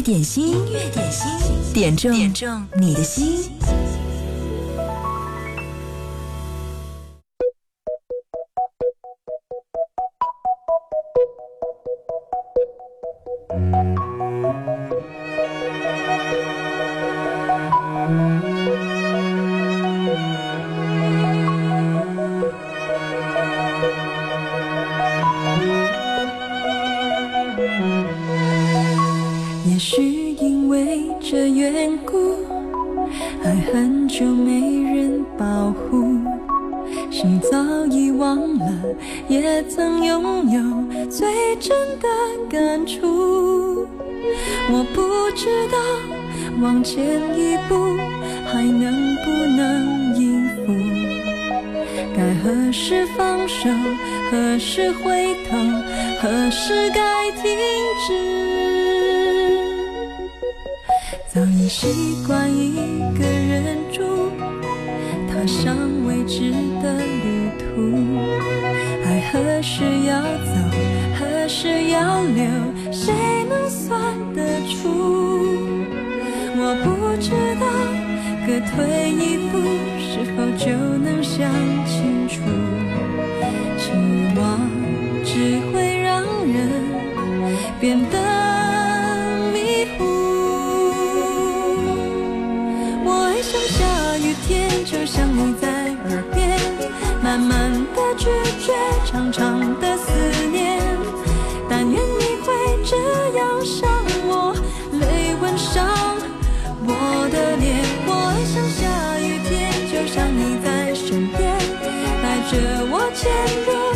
乐点心，音乐点心，点中点中你的心。就像你在耳边，慢慢的拒绝，长长的思念。但愿你会这样想我，泪吻上。我的脸，我爱像下雨天，就像你在身边，带着我潜入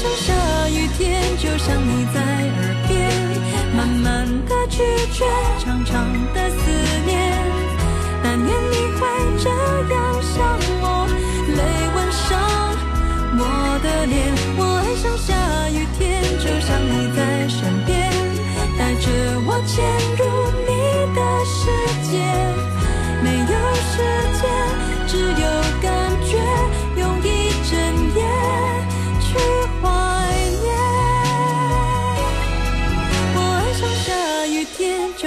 像下雨天，就像你在耳边，慢慢的拒绝，长长的思念。但愿你会这样想我，泪吻上我的脸。我爱像下雨天，就像你在身边，带着我潜入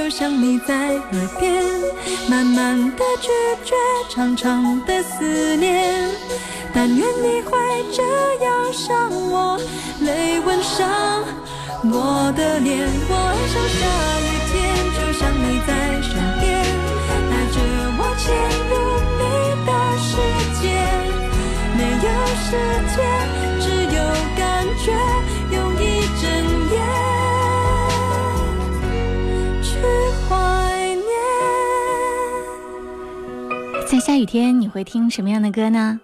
就像你在耳边，慢慢的拒绝，长长的思念。但愿你会这样想我，泪吻上我的脸。我爱上下雨天，就像你在身边，带着我潜入你的世界，没有时间，只有感觉，下雨天，你会听什么样的歌呢？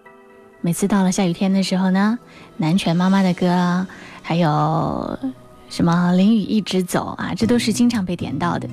每次到了下雨天的时候呢，南拳妈妈的歌，还有什么淋雨一直走啊，这都是经常被点到的。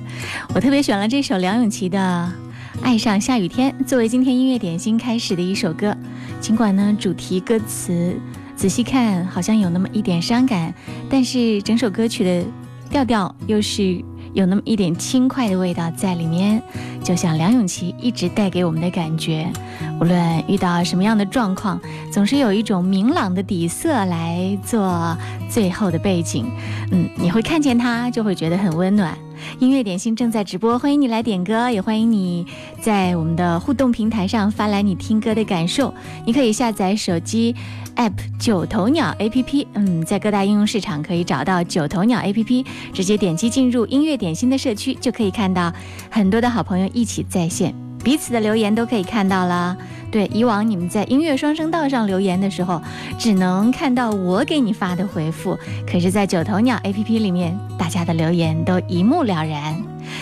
我特别选了这首梁咏琪的《爱上下雨天》作为今天音乐点心开始的一首歌。尽管呢，主题歌词仔细看好像有那么一点伤感，但是整首歌曲的调调又是有那么一点轻快的味道在里面，就像梁咏琪一直带给我们的感觉。无论遇到什么样的状况，总是有一种明朗的底色来做最后的背景。嗯，你会看见它，就会觉得很温暖。音乐点心正在直播，欢迎你来点歌，也欢迎你在我们的互动平台上发来你听歌的感受。你可以下载手机 app 九头鸟 APP，嗯，在各大应用市场可以找到九头鸟 APP，直接点击进入音乐点心的社区，就可以看到很多的好朋友一起在线。彼此的留言都可以看到了。对，以往你们在音乐双声道上留言的时候，只能看到我给你发的回复。可是，在九头鸟 APP 里面，大家的留言都一目了然。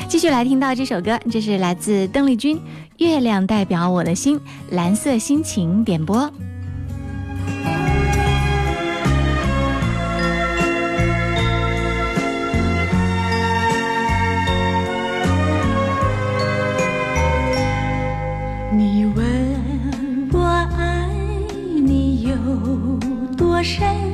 继续来听到这首歌，这是来自邓丽君《月亮代表我的心》，蓝色心情点播。深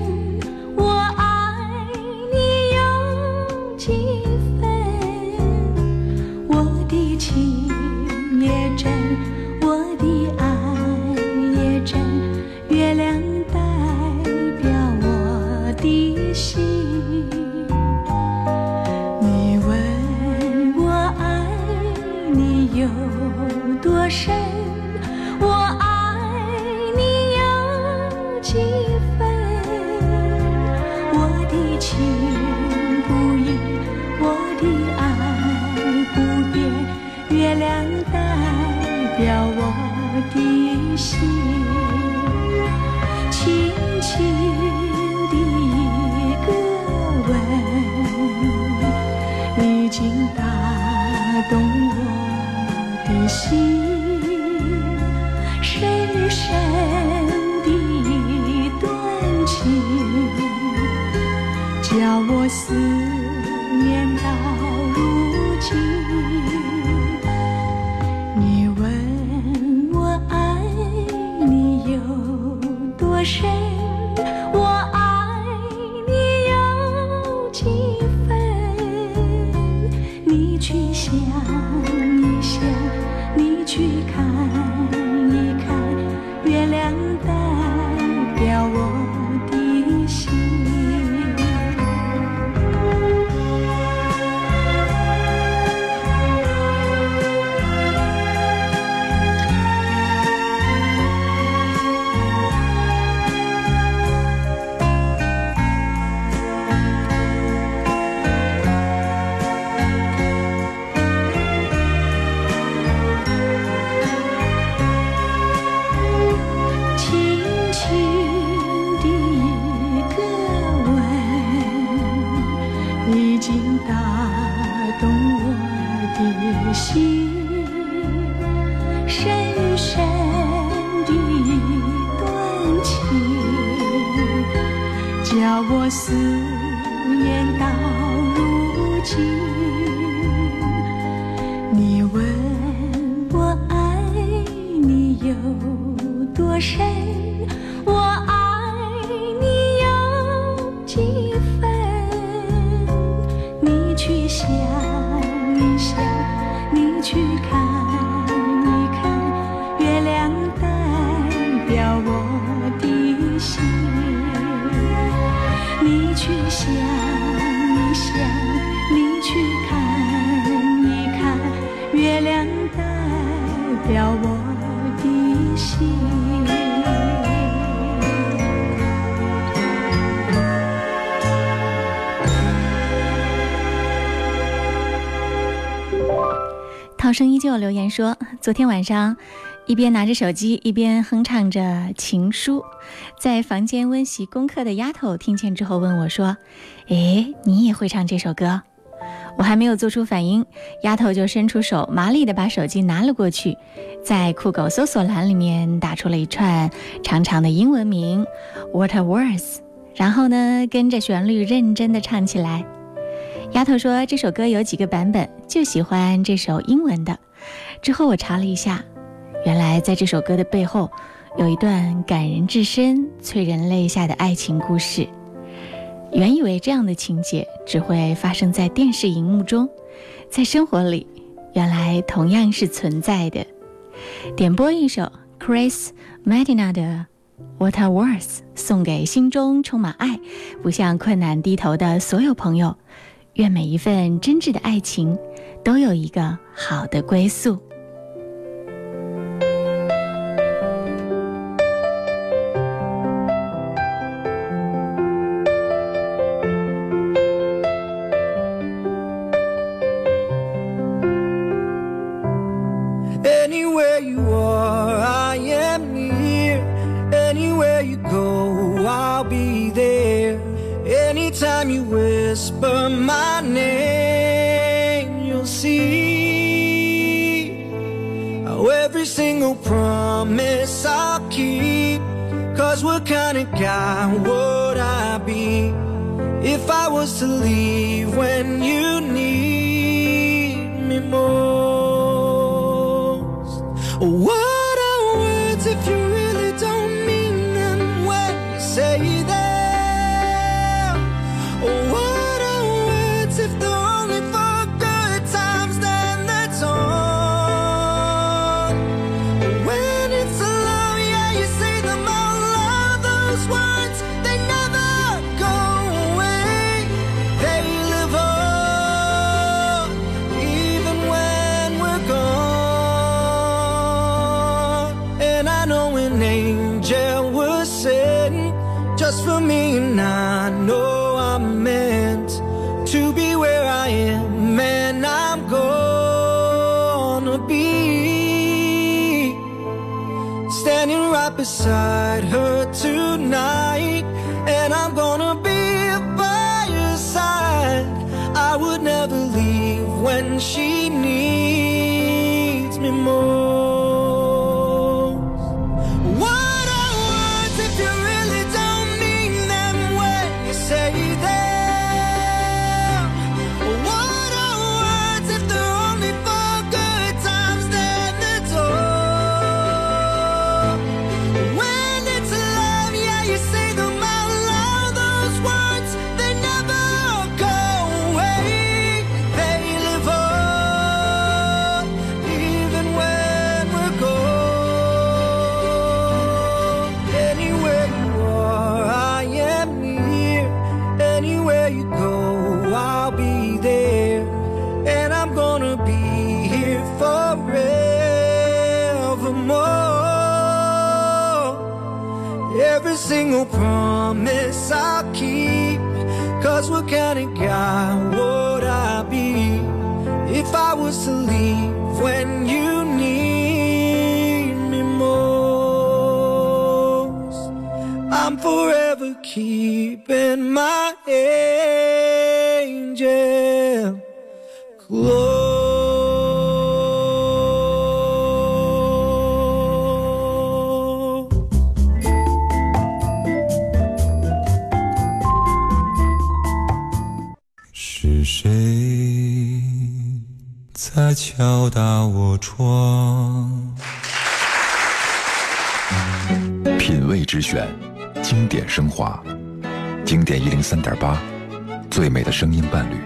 已经打动我的心深深的一段情叫我思念到如今。声依旧留言说，昨天晚上一边拿着手机一边哼唱着情书，在房间温习功课的丫头听见之后问我说：“诶，你也会唱这首歌？”我还没有做出反应，丫头就伸出手，麻利的把手机拿了过去，在酷狗搜索栏里面打出了一串长长的英文名 “What a Words”，然后呢，跟着旋律认真的唱起来。丫头说这首歌有几个版本，就喜欢这首英文的。之后我查了一下，原来在这首歌的背后，有一段感人至深、催人泪下的爱情故事。原以为这样的情节只会发生在电视荧幕中，在生活里，原来同样是存在的。点播一首 Chris Medina 的 What Are Words，送给心中充满爱、不向困难低头的所有朋友。愿每一份真挚的爱情都有一个好的归宿。Was to leave. just for me and I know I'm meant to be where I am and I'm gonna be standing right beside her. I was to leave when you need me most. I'm forever keeping my angel 敲打我窗。品味之选，经典升华，经典一零三点八，最美的声音伴侣。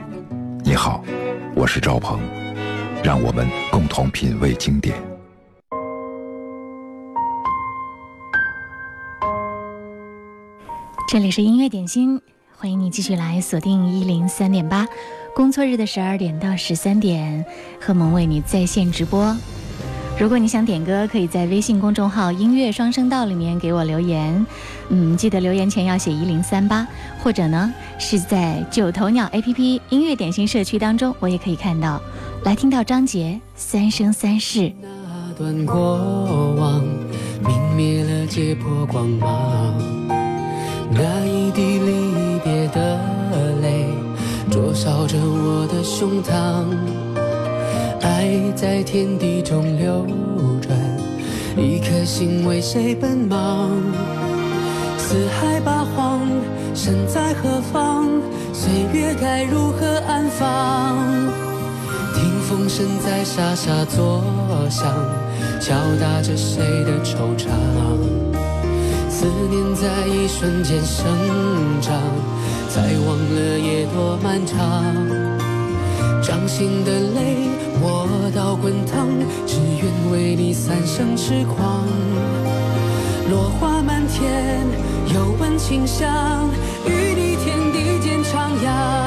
你好，我是赵鹏，让我们共同品味经典。这里是音乐点心，欢迎你继续来锁定一零三点八。工作日的十二点到十三点，贺萌为你在线直播。如果你想点歌，可以在微信公众号“音乐双声道”里面给我留言。嗯，记得留言前要写一零三八，或者呢是在九头鸟 APP 音乐点心社区当中，我也可以看到。来听到张杰《三生三世》。那段过往，泯灭了结魄光芒，那一滴泪。烧着我的胸膛，爱在天地中流转，一颗心为谁奔忙？四海八荒，身在何方？岁月该如何安放？听风声在沙沙作响，敲打着谁的惆怅？思念在一瞬间生长。再忘了夜多漫长，掌心的泪。握到滚烫，只愿为你三生痴狂。落花满天，又闻清香，与你天地间徜徉。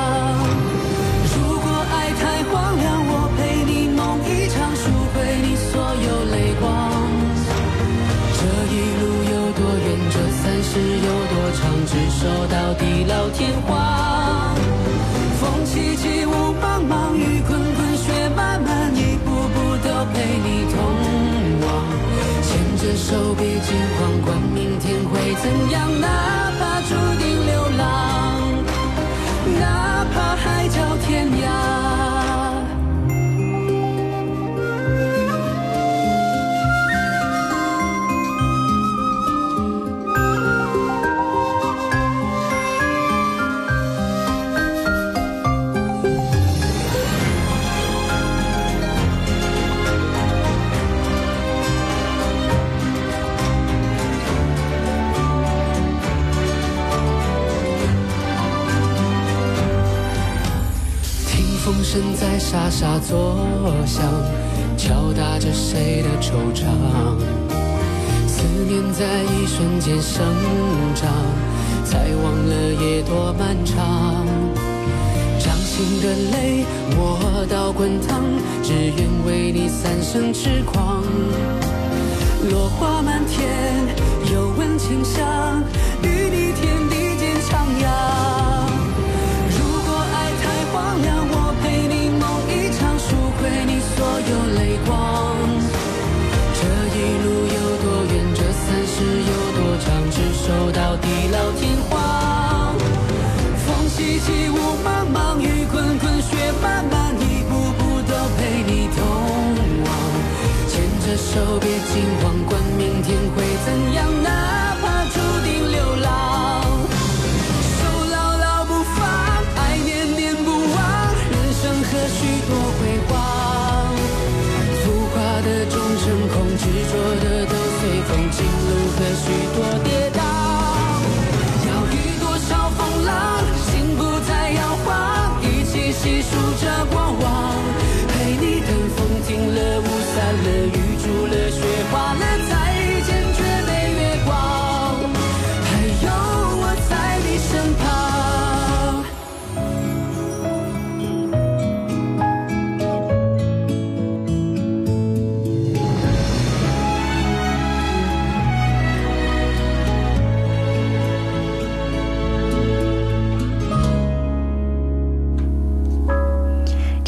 执手到地老天荒。风凄凄，雾茫茫，雨滚滚，雪漫漫，一步步都陪你同往。牵着手，别惊慌，管明天会怎样，哪怕注定流浪，哪怕海角天涯。风声在沙沙作响，敲打着谁的惆怅。思念在一瞬间生长，才忘了夜多漫长。掌心的泪，握到滚烫，只愿为你三生痴狂。落花满天，又闻清香，所有泪光。这一路有多远，这三世有多长，执手到地老天荒。风起起，雾茫茫，雨滚滚，雪漫漫，一步步都陪你同往。牵着手，别惊慌，管明天会怎样，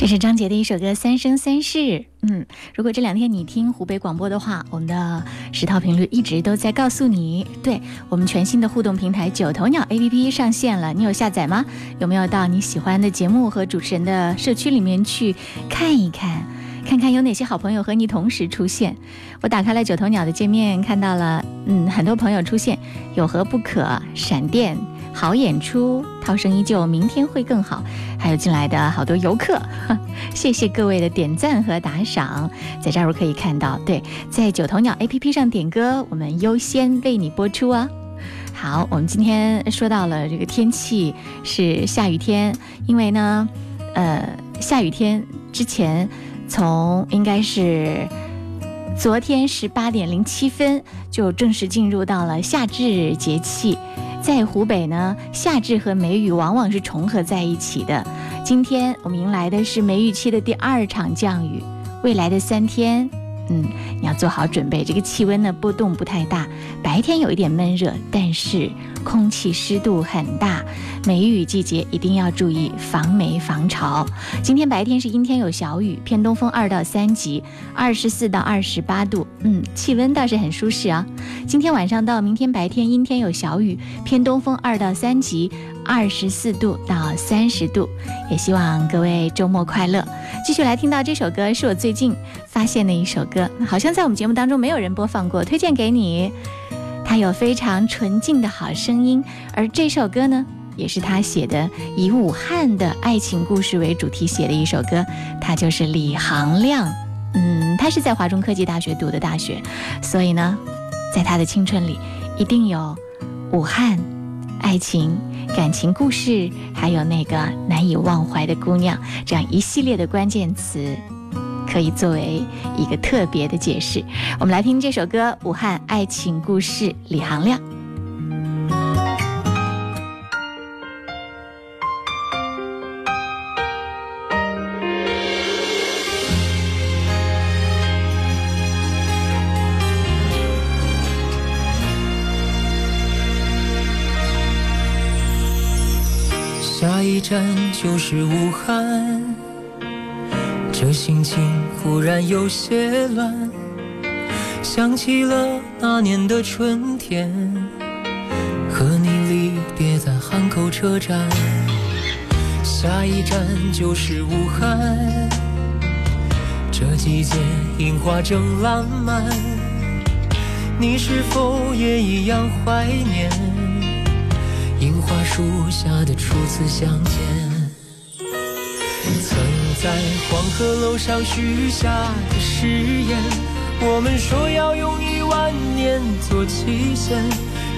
这是张杰的一首歌《三生三世》。嗯，如果这两天你听湖北广播的话，我们的十套频率一直都在告诉你，对我们全新的互动平台九头鸟 APP 上线了，你有下载吗？有没有到你喜欢的节目和主持人的社区里面去看一看？看看有哪些好朋友和你同时出现。我打开了九头鸟的界面，看到了，嗯，很多朋友出现，有何不可、闪电、好演出、涛声依旧、明天会更好，还有进来的好多游客，谢谢各位的点赞和打赏。在这儿我可以看到，对，在九头鸟 APP 上点歌，我们优先为你播出啊。好，我们今天说到了这个天气是下雨天，因为呢，呃，下雨天之前。从应该是昨天十八点零七分就正式进入到了夏至节气，在湖北呢，夏至和梅雨往往是重合在一起的。今天我们迎来的是梅雨期的第二场降雨，未来的三天，嗯，你要做好准备。这个气温呢波动不太大，白天有一点闷热，但是空气湿度很大。梅雨季节一定要注意防霉防潮。今天白天是阴天有小雨，偏东风二到三级，二十四到二十八度，嗯，气温倒是很舒适啊。今天晚上到明天白天阴天有小雨，偏东风二到三级，二十四度到三十度。也希望各位周末快乐。继续来听到这首歌，是我最近发现的一首歌，好像在我们节目当中没有人播放过，推荐给你。他有非常纯净的好声音，而这首歌呢？也是他写的，以武汉的爱情故事为主题写的一首歌，他就是李行亮。嗯，他是在华中科技大学读的大学，所以呢，在他的青春里，一定有武汉爱情、感情故事，还有那个难以忘怀的姑娘，这样一系列的关键词。可以作为一个特别的解释。我们来听这首歌《武汉爱情故事》，李行亮。下一站就是武汉，这心情忽然有些乱，想起了那年的春天，和你离别在汉口车站。下一站就是武汉，这季节樱花正烂漫，你是否也一样怀念？樱花树下的初次相见，在黄鹤楼上许下的誓言，我们说要用一万年做期限，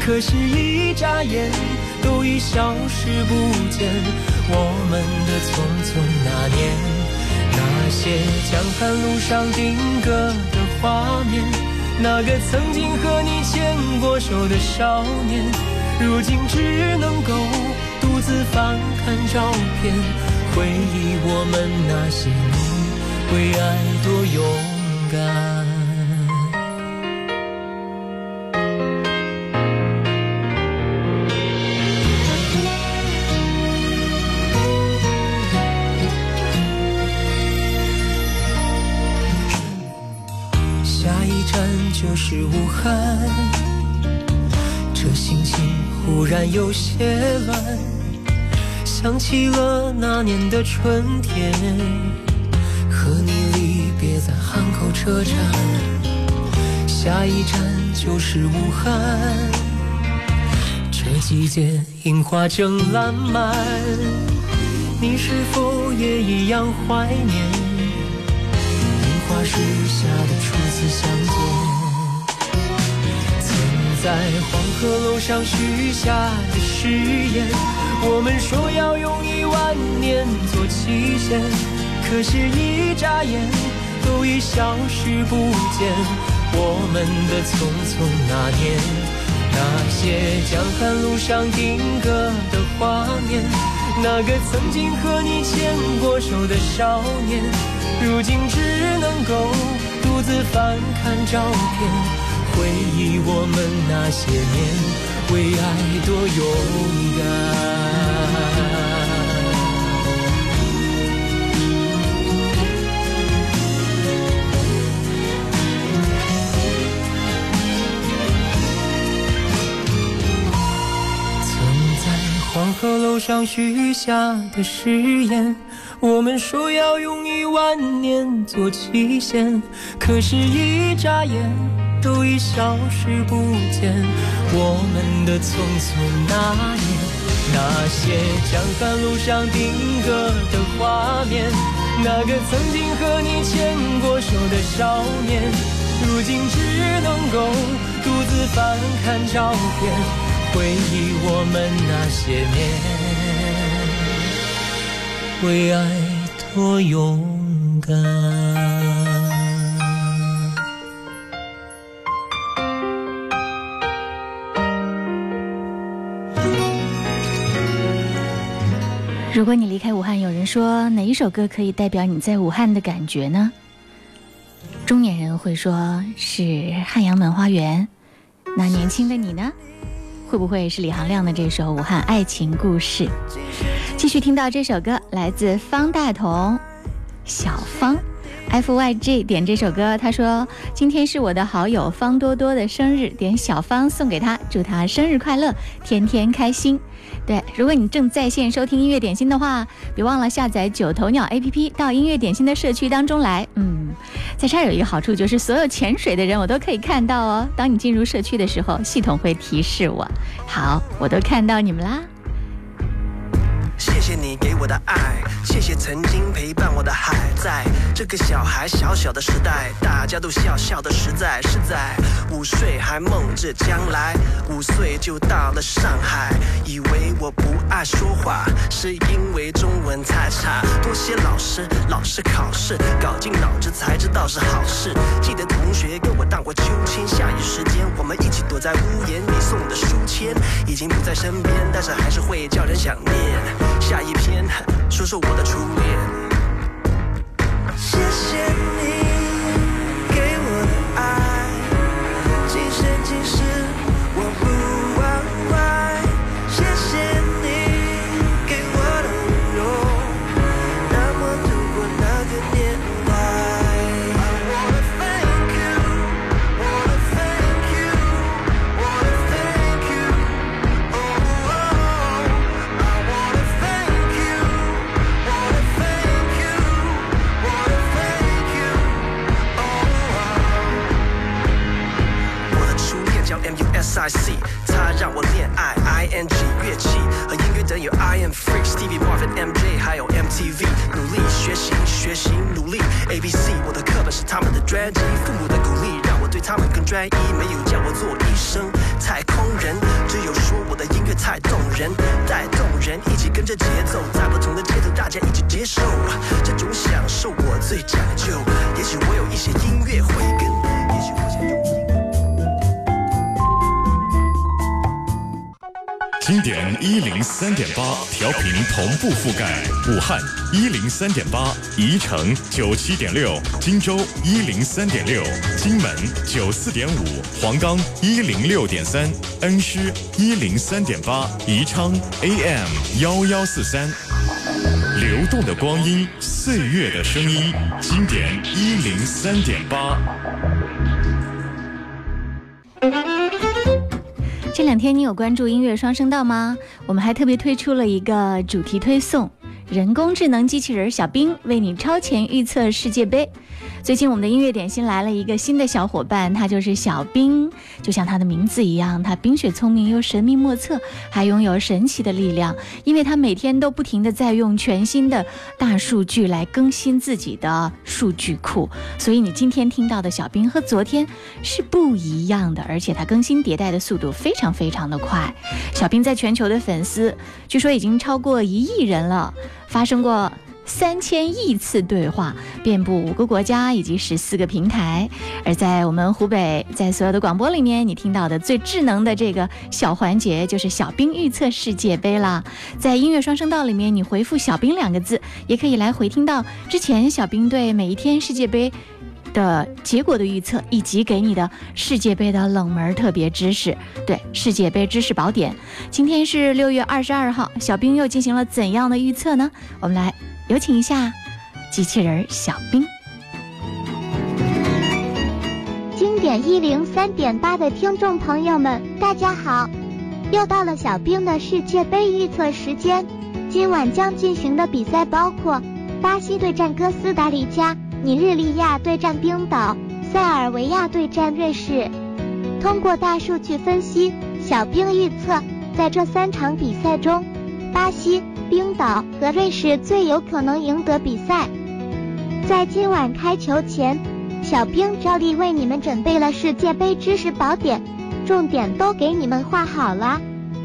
可是，一眨眼都已消失不见。我们的匆匆那年，那些江汉路上定格的画面，那个曾经和你牵过手的少年。如今只能够独自翻看照片，回忆我们那些年为爱多勇敢。下一站就是武汉。这心情忽然有些乱，想起了那年的春天，和你离别在汉口车站，下一站就是武汉。这季节樱花正烂漫，你是否也一样怀念樱花树下的初次相见？曾在黄鹤楼上许下的誓言，我们说要用一万年做期限，可是，一眨眼都已消失不见。我们的匆匆那年，那些江汉路上定格的画面，那个曾经和你牵过手的少年，如今只能够独自翻看照片。回忆我们那些年，为爱多勇敢。曾在黄鹤楼上许下的誓言，我们说要用一万年做期限，可是，一眨眼。都已消失不见，我们的匆匆那年，那些江汉路上定格的画面，那个曾经和你牵过手的少年，如今只能够独自翻看照片，回忆我们那些年，为爱多勇敢。如果你离开武汉，有人说哪一首歌可以代表你在武汉的感觉呢？中年人会说是《汉阳门花园》，那年轻的你呢？会不会是李行亮的这首《武汉爱情故事》？继续听到这首歌，来自方大同，小方。F Y G 点这首歌，他说今天是我的好友方多多的生日，点小方送给他，祝他生日快乐，天天开心。对，如果你正在线收听音乐点心的话，别忘了下载九头鸟 A P P 到音乐点心的社区当中来。嗯，在这儿有一个好处，就是所有潜水的人我都可以看到哦。当你进入社区的时候，系统会提示我。好，我都看到你们啦。谢谢你给我。的爱，谢谢曾经陪伴我的海，在这个小孩小小的时代，大家都笑笑的实在是在五岁还梦着将来，五岁就到了上海，以为我不爱说话，是因为中文太差，多谢老师，老师考试搞进脑子才知道是好事。记得同学跟我荡过秋千，下雨时间我们一起躲在屋檐，你送的书签已经不在身边，但是还是会叫人想念。下一篇，说说我的初恋。谢谢你给我的爱今生今世 M U S I C，它让我恋爱 I N G 乐器和音乐等于 I am Freak、Stevie Marvin、M J，还有 M T V。努力学习，学习努力 A B C，我的课本是他们的专辑，父母的鼓励让我对他们更专一，没有叫我做医生、太空人，只有说我的音乐太动人，带动人一起跟着节奏，在不同的街头大家一起接受这种享受，我最讲究。也许我有一些音乐慧根，也许我想用。经典一零三点八调频同步覆盖武汉一零三点八，宜城九七点六，荆州一零三点六，荆门九四点五，黄冈一零六点三，恩施一零三点八，宜昌 AM 幺幺四三。流动的光阴，岁月的声音，经典一零三点八。这两天你有关注音乐双声道吗？我们还特别推出了一个主题推送，人工智能机器人小兵为你超前预测世界杯。最近我们的音乐点心来了一个新的小伙伴，他就是小冰，就像他的名字一样，他冰雪聪明又神秘莫测，还拥有神奇的力量，因为他每天都不停的在用全新的大数据来更新自己的数据库，所以你今天听到的小冰和昨天是不一样的，而且它更新迭代的速度非常非常的快。小冰在全球的粉丝据说已经超过一亿人了，发生过。三千亿次对话，遍布五个国家以及十四个平台。而在我们湖北，在所有的广播里面，你听到的最智能的这个小环节，就是小兵预测世界杯啦。在音乐双声道里面，你回复“小兵”两个字，也可以来回听到之前小兵对每一天世界杯。的结果的预测，以及给你的世界杯的冷门特别知识，对世界杯知识宝典。今天是六月二十二号，小兵又进行了怎样的预测呢？我们来有请一下机器人小兵。经典一零三点八的听众朋友们，大家好！又到了小兵的世界杯预测时间。今晚将进行的比赛包括巴西对战哥斯达黎加。尼日利亚对战冰岛，塞尔维亚对战瑞士。通过大数据分析，小兵预测，在这三场比赛中，巴西、冰岛和瑞士最有可能赢得比赛。在今晚开球前，小兵照例为你们准备了世界杯知识宝典，重点都给你们画好了。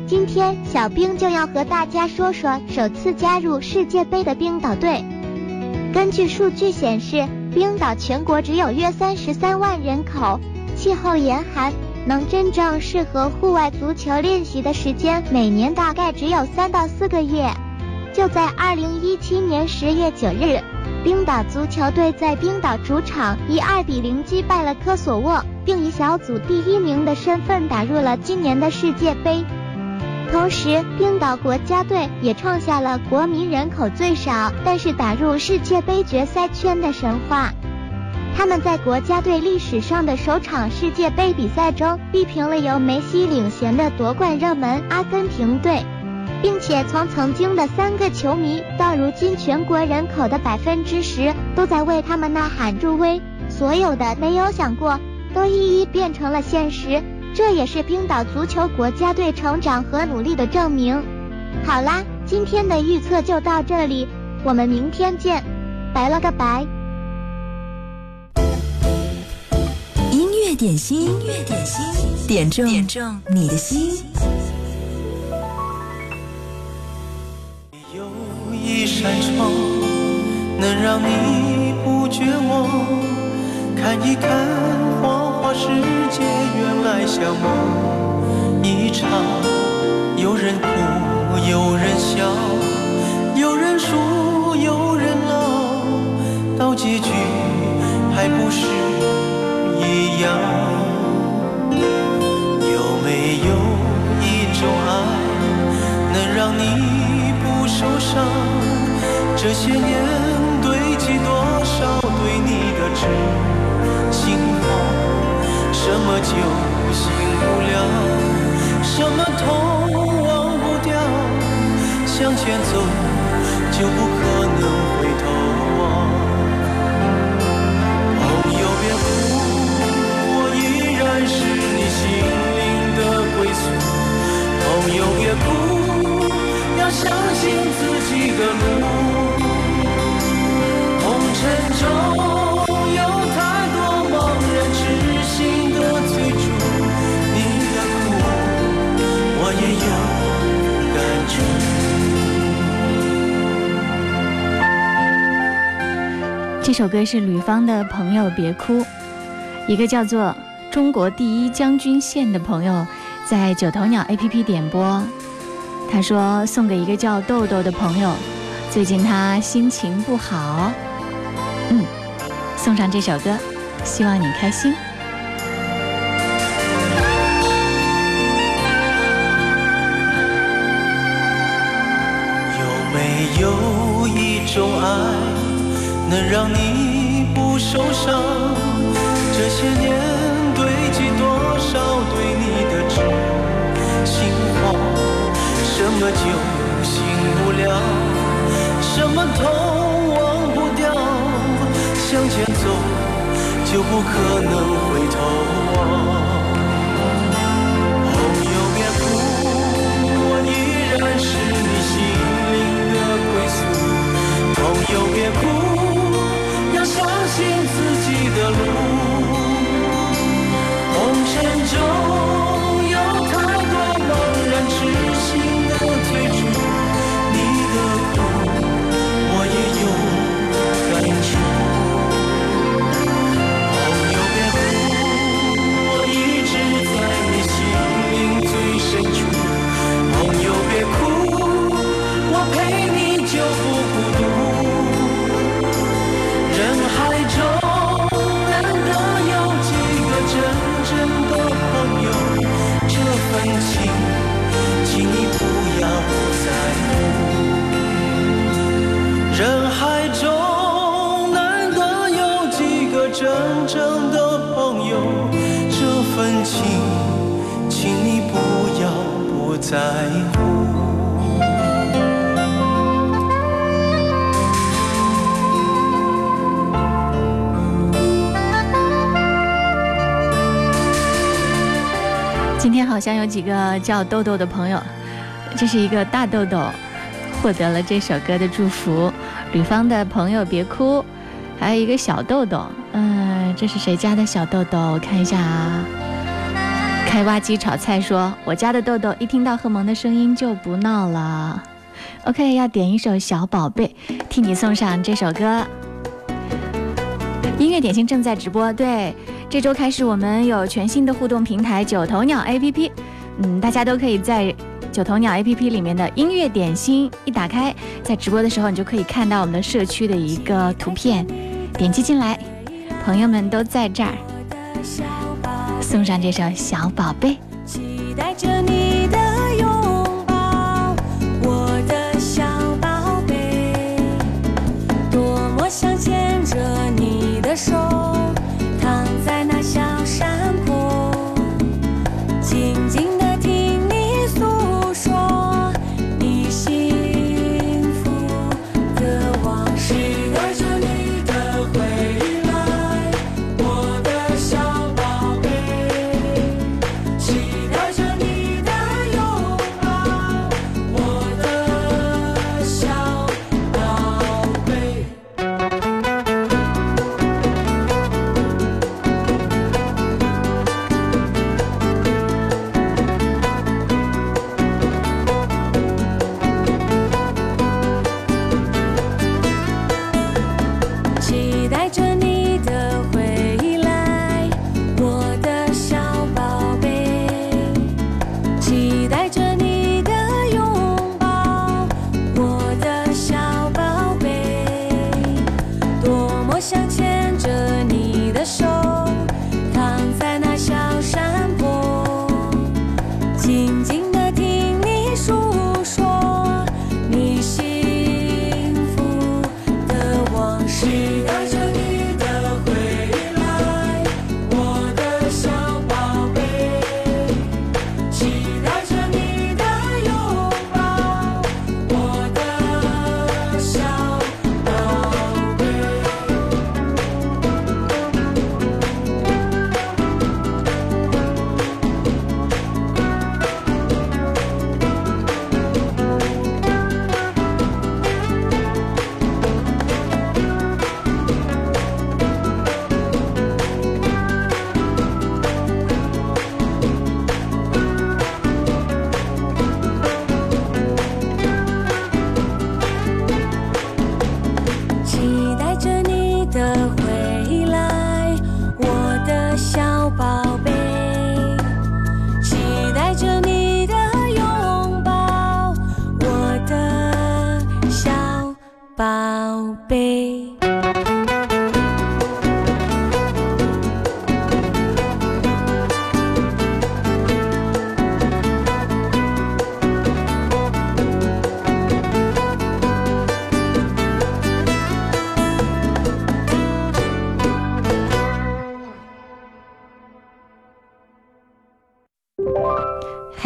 今天，小兵就要和大家说说首次加入世界杯的冰岛队。根据数据显示，冰岛全国只有约三十三万人口，气候严寒，能真正适合户外足球练习的时间每年大概只有三到四个月。就在二零一七年十月九日，冰岛足球队在冰岛主场以二比零击败了科索沃，并以小组第一名的身份打入了今年的世界杯。同时，冰岛国家队也创下了国民人口最少，但是打入世界杯决赛圈的神话。他们在国家队历史上的首场世界杯比赛中，逼平了由梅西领衔的夺冠热门阿根廷队，并且从曾经的三个球迷到如今全国人口的百分之十，都在为他们呐喊助威。所有的没有想过，都一一变成了现实。这也是冰岛足球国家队成长和努力的证明。好啦，今天的预测就到这里，我们明天见，拜了个拜。音乐点心，音乐点心，点中点中你的心。一扇窗，能让你不绝望，看一看花花世界，原来像梦一场。有人哭，有人笑，有人输，有人老，到结局还不是一样？这些年堆积多少对你的痴心话？什么酒醒不了，什么痛忘不掉？向前走就不首歌是吕方的《朋友别哭》，一个叫做“中国第一将军线”的朋友在九头鸟 APP 点播，他说送给一个叫豆豆的朋友，最近他心情不好，嗯，送上这首歌，希望你开心。几个叫豆豆的朋友，这是一个大豆豆，获得了这首歌的祝福。吕方的朋友别哭，还有一个小豆豆，嗯、这是谁家的小豆豆？我看一下啊。开挖机炒菜说，我家的豆豆一听到贺萌的声音就不闹了。OK，要点一首小宝贝，替你送上这首歌。音乐点心正在直播，对，这周开始我们有全新的互动平台九头鸟 APP，嗯，大家都可以在九头鸟 APP 里面的音乐点心一打开，在直播的时候你就可以看到我们的社区的一个图片，点击进来，朋友们都在这儿，送上这首小宝贝。期待着你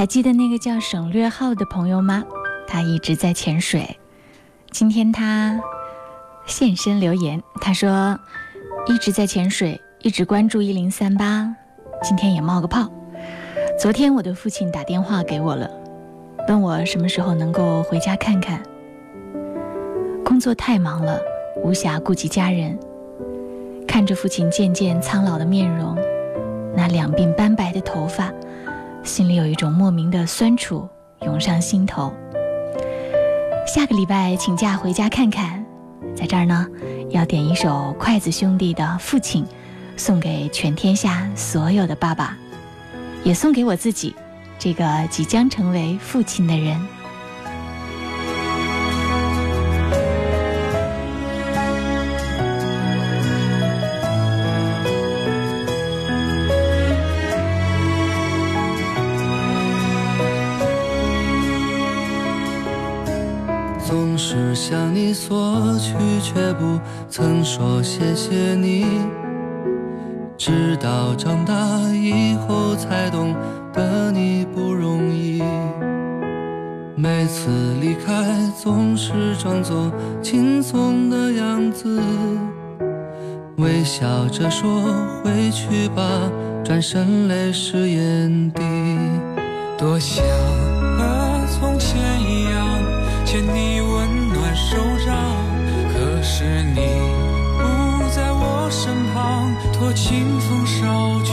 还记得那个叫省略号的朋友吗？他一直在潜水。今天他现身留言，他说一直在潜水，一直关注一零三八，今天也冒个泡。昨天我的父亲打电话给我了，问我什么时候能够回家看看。工作太忙了，无暇顾及家人。看着父亲渐渐苍老的面容，那两鬓斑白的头发。心里有一种莫名的酸楚涌上心头。下个礼拜请假回家看看，在这儿呢，要点一首筷子兄弟的《父亲》，送给全天下所有的爸爸，也送给我自己，这个即将成为父亲的人。索取，却不曾说谢谢你。直到长大以后，才懂得你不容易。每次离开，总是装作轻松的样子，微笑着说回去吧，转身泪湿眼底。多想和从前一样，牵你。旁，托清风捎去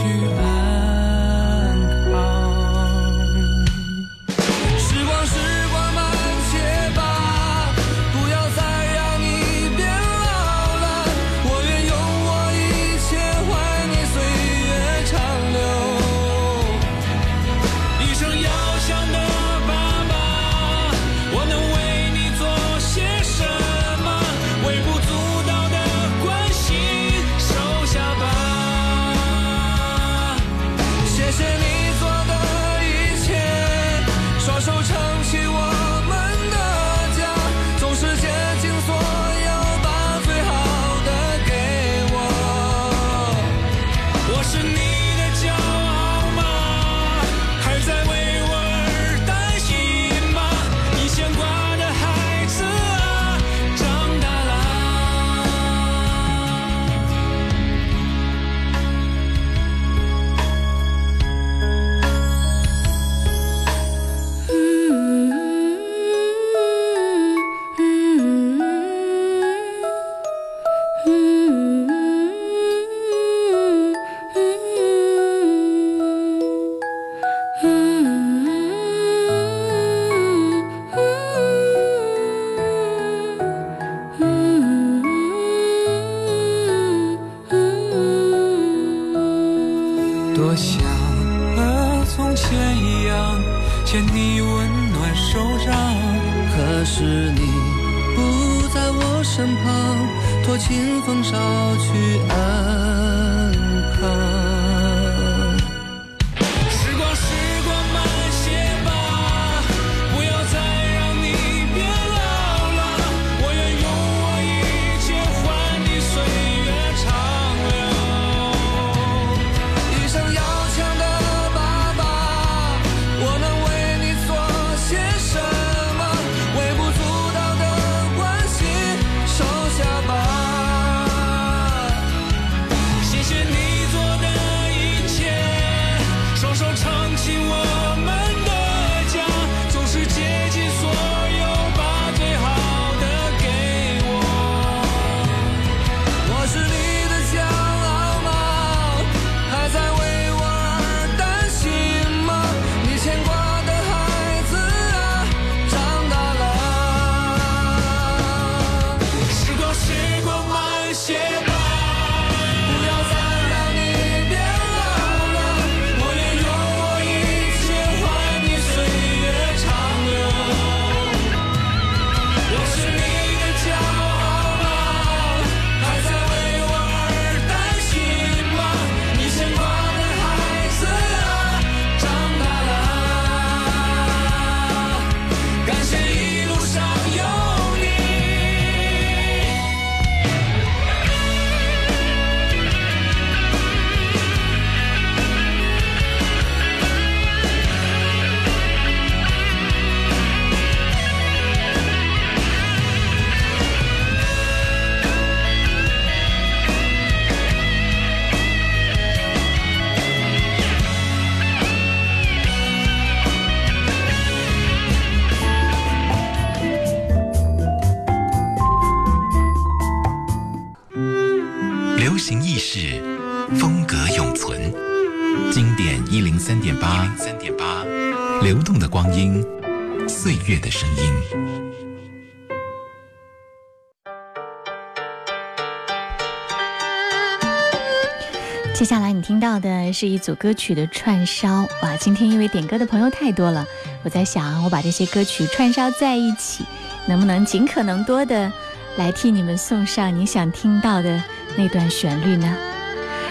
身旁托清风捎去安康。接下来你听到的是一组歌曲的串烧。哇，今天因为点歌的朋友太多了，我在想，我把这些歌曲串烧在一起，能不能尽可能多的来替你们送上你想听到的那段旋律呢？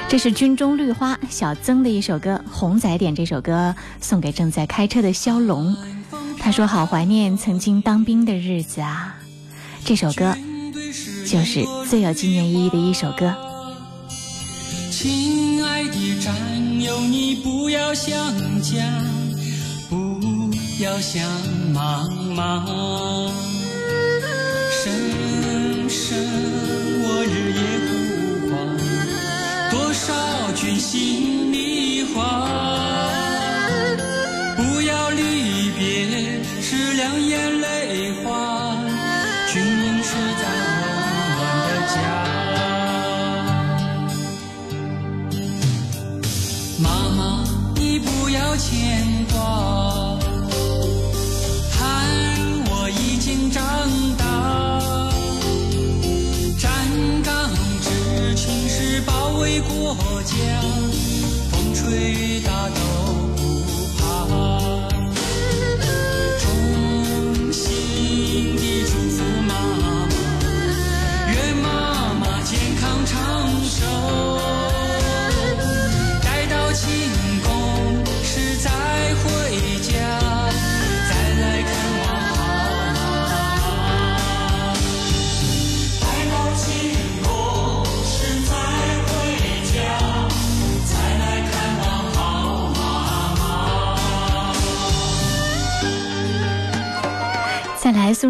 这是军中绿花小曾的一首歌，红仔点这首歌送给正在开车的肖龙。他说：“好怀念曾经当兵的日子啊！”这首歌就是最有纪念意义的一首歌。亲爱的战友，你不要想家，不要想妈妈。声声我日夜呼唤，多少军心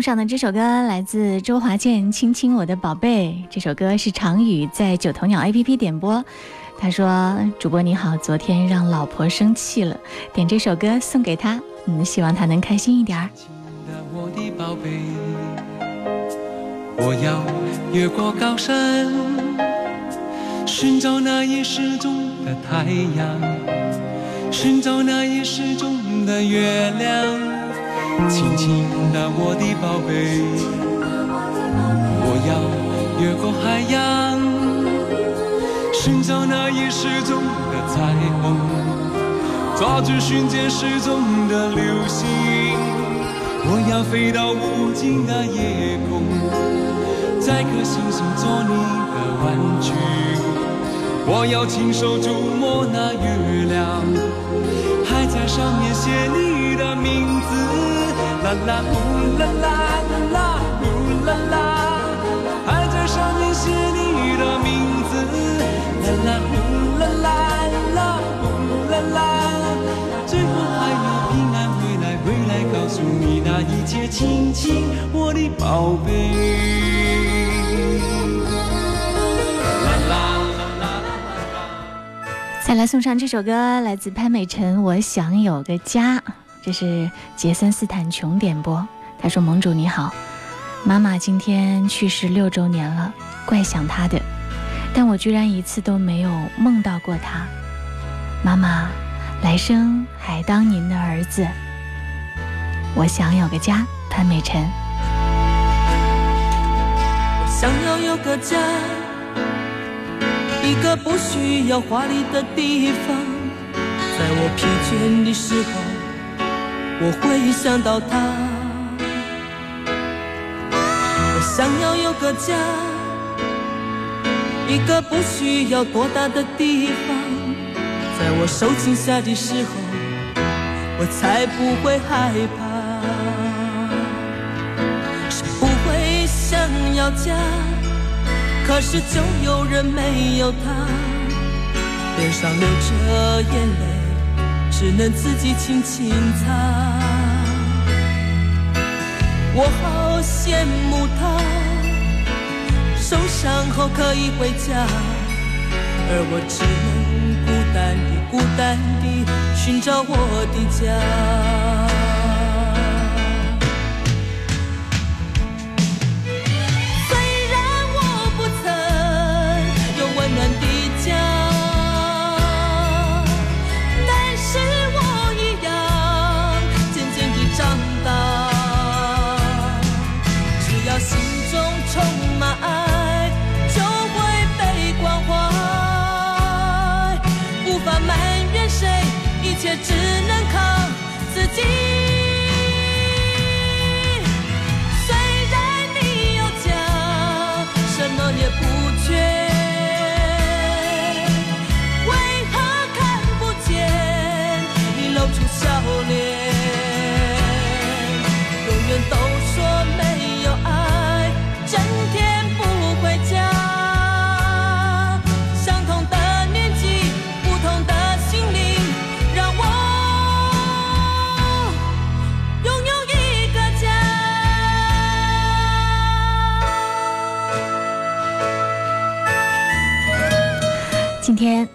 上的这首歌来自周华健，《亲亲我的宝贝》。这首歌是常宇在九头鸟 APP 点播。他说：“主播你好，昨天让老婆生气了，点这首歌送给她，嗯，希望她能开心一点儿。我的宝贝，我要越过高山，寻找那已失踪的太阳，寻找那已失踪的月亮。亲亲的我的宝贝，我要越过海洋，寻找那已失踪的彩虹，抓住瞬间失踪的流星。我要飞到无尽的夜空，摘颗星星做你的玩具，我要亲手触摸那月亮，还在上面写你的名字。啦啦呼啦啦啦啦呼啦啦，还在上面写你的名字。啦啦呼啦啦啦呼啦啦，最后还要平安回来，回来告诉你那一切，亲亲我的宝贝。再来送上这首歌，来自潘美辰，《我想有个家》，这是杰森斯坦琼点播。他说：“盟主你好，妈妈今天去世六周年了，怪想她的，但我居然一次都没有梦到过她。妈妈，来生还当您的儿子。我想有个家。”潘美辰。想要有个家，一个不需要华丽的地方。在我疲倦的时候，我会想到他。我想要有个家，一个不需要多大的地方。在我受惊吓的时候，我才不会害怕。谁不会想要家？可是就有人没有他，脸上流着眼泪，只能自己轻轻擦。我好羡慕他，受伤后可以回家，而我只能孤单地、孤单地寻找我的家。今天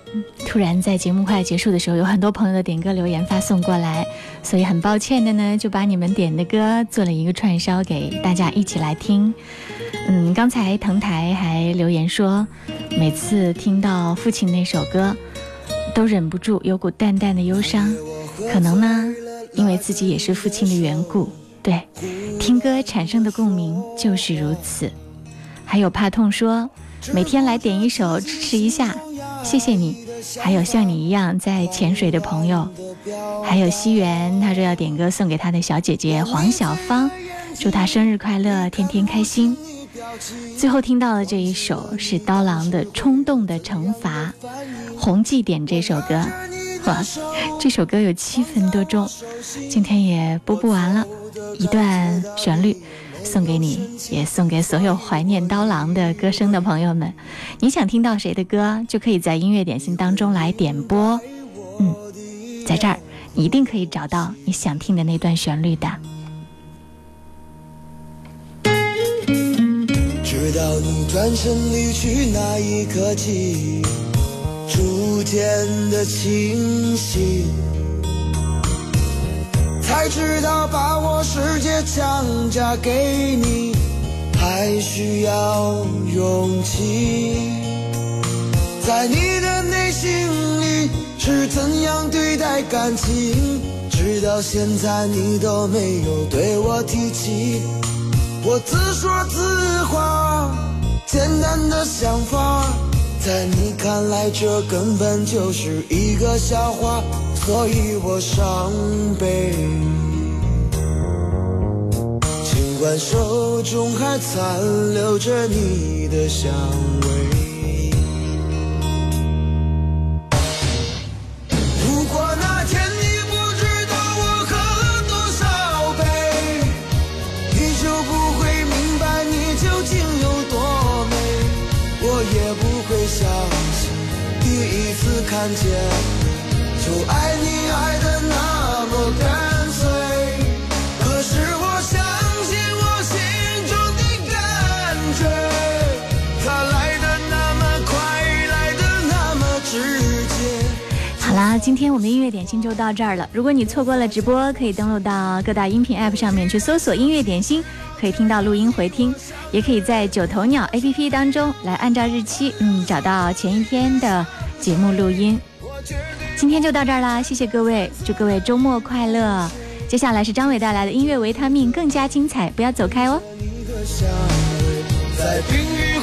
突然在节目快结束的时候，有很多朋友的点歌留言发送过来，所以很抱歉的呢，就把你们点的歌做了一个串烧给大家一起来听。嗯，刚才腾台还留言说，每次听到父亲那首歌，都忍不住有股淡淡的忧伤，可能呢，因为自己也是父亲的缘故。对，听歌产生的共鸣就是如此。还有怕痛说，每天来点一首支持一下，谢谢你。还有像你一样在潜水的朋友，还有西元，他说要点歌送给他的小姐姐黄小芳，祝她生日快乐，天天开心。最后听到的这一首是刀郎的《冲动的惩罚》，红记点这首歌，哇，这首歌有七分多钟，今天也播不完了，一段旋律。送给你，也送给所有怀念刀郎的歌声的朋友们。你想听到谁的歌，就可以在音乐点心当中来点播。嗯，在这儿你一定可以找到你想听的那段旋律的。直到你转身离去那一刻起，逐渐的清醒。才知道把我世界强加给你，还需要勇气。在你的内心里是怎样对待感情？直到现在你都没有对我提起。我自说自话，简单的想法，在你看来这根本就是一个笑话。所以我伤悲。尽管手中还残留着你的香味。如果那天你不知道我喝了多少杯，你就不会明白你究竟有多美。我也不会相信，第一次看见就爱今天我们音乐点心就到这儿了。如果你错过了直播，可以登录到各大音频 App 上面去搜索“音乐点心”，可以听到录音回听，也可以在九头鸟 APP 当中来按照日期，嗯，找到前一天的节目录音。今天就到这儿啦，谢谢各位，祝各位周末快乐。接下来是张伟带来的音乐维他命，更加精彩，不要走开哦。在冰雨